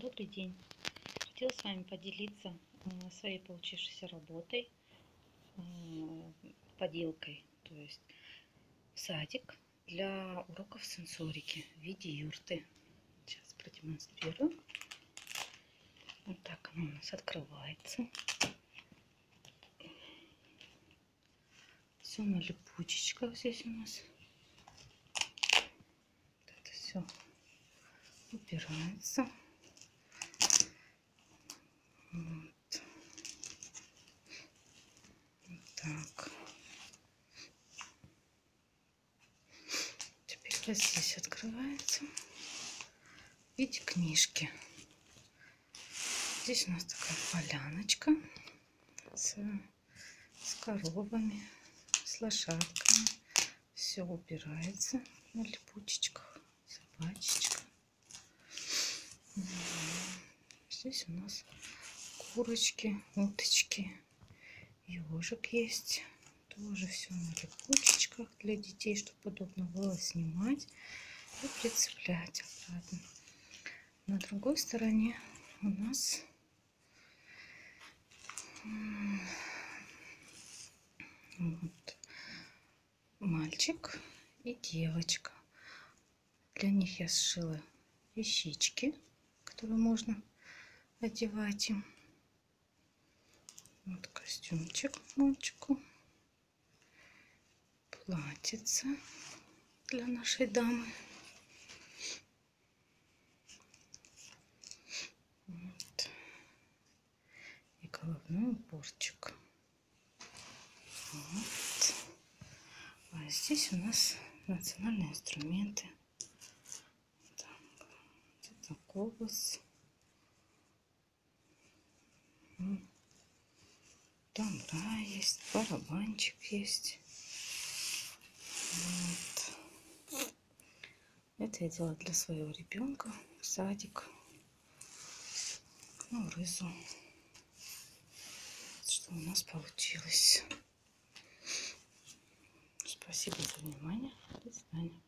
Добрый день! Хотела с вами поделиться э, своей получившейся работой, э, поделкой, то есть садик для уроков сенсорики в виде юрты. Сейчас продемонстрирую. Вот так она у нас открывается. Все на липучечках здесь у нас. Вот это все убирается. Вот. вот так. Теперь вот здесь открывается в виде книжки. Здесь у нас такая поляночка с, с коровами, с лошадками. Все убирается на липучечках, собачечка. Здесь у нас курочки, уточки, ежик есть. Тоже все на липучечках для детей, чтобы удобно было снимать и прицеплять обратно. На другой стороне у нас вот, мальчик и девочка. Для них я сшила вещички, которые можно одевать им. Вот костюмчик мальчику. Платьице для нашей дамы. Вот. И головной уборчик. Вот. А здесь у нас национальные инструменты. Так, это колос. Тамбра есть, барабанчик есть. Вот. Это я делала для своего ребенка. Садик. Ну, рызу. Что у нас получилось. Спасибо за внимание. До свидания.